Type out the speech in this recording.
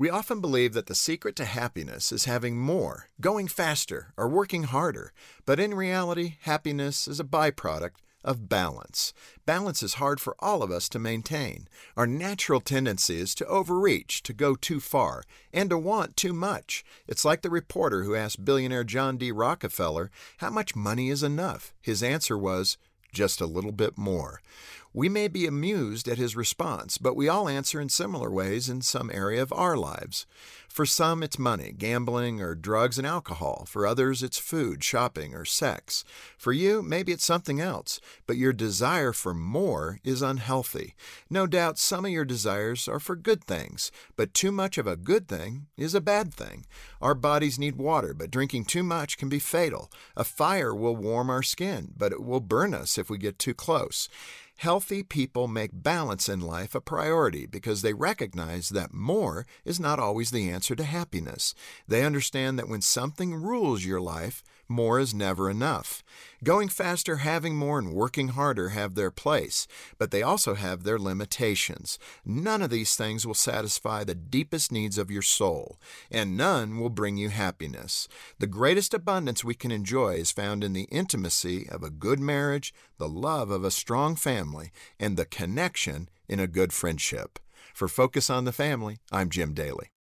We often believe that the secret to happiness is having more, going faster, or working harder, but in reality, happiness is a byproduct of balance. Balance is hard for all of us to maintain. Our natural tendency is to overreach, to go too far, and to want too much. It's like the reporter who asked billionaire John D. Rockefeller how much money is enough. His answer was, just a little bit more. We may be amused at his response, but we all answer in similar ways in some area of our lives. For some, it's money, gambling, or drugs and alcohol. For others, it's food, shopping, or sex. For you, maybe it's something else, but your desire for more is unhealthy. No doubt some of your desires are for good things, but too much of a good thing is a bad thing. Our bodies need water, but drinking too much can be fatal. A fire will warm our skin, but it will burn us if we get too close. Healthy people make balance in life a priority because they recognize that more is not always the answer to happiness. They understand that when something rules your life, more is never enough. Going faster, having more, and working harder have their place, but they also have their limitations. None of these things will satisfy the deepest needs of your soul, and none will bring you happiness. The greatest abundance we can enjoy is found in the intimacy of a good marriage, the love of a strong family, and the connection in a good friendship. For Focus on the Family, I'm Jim Daly.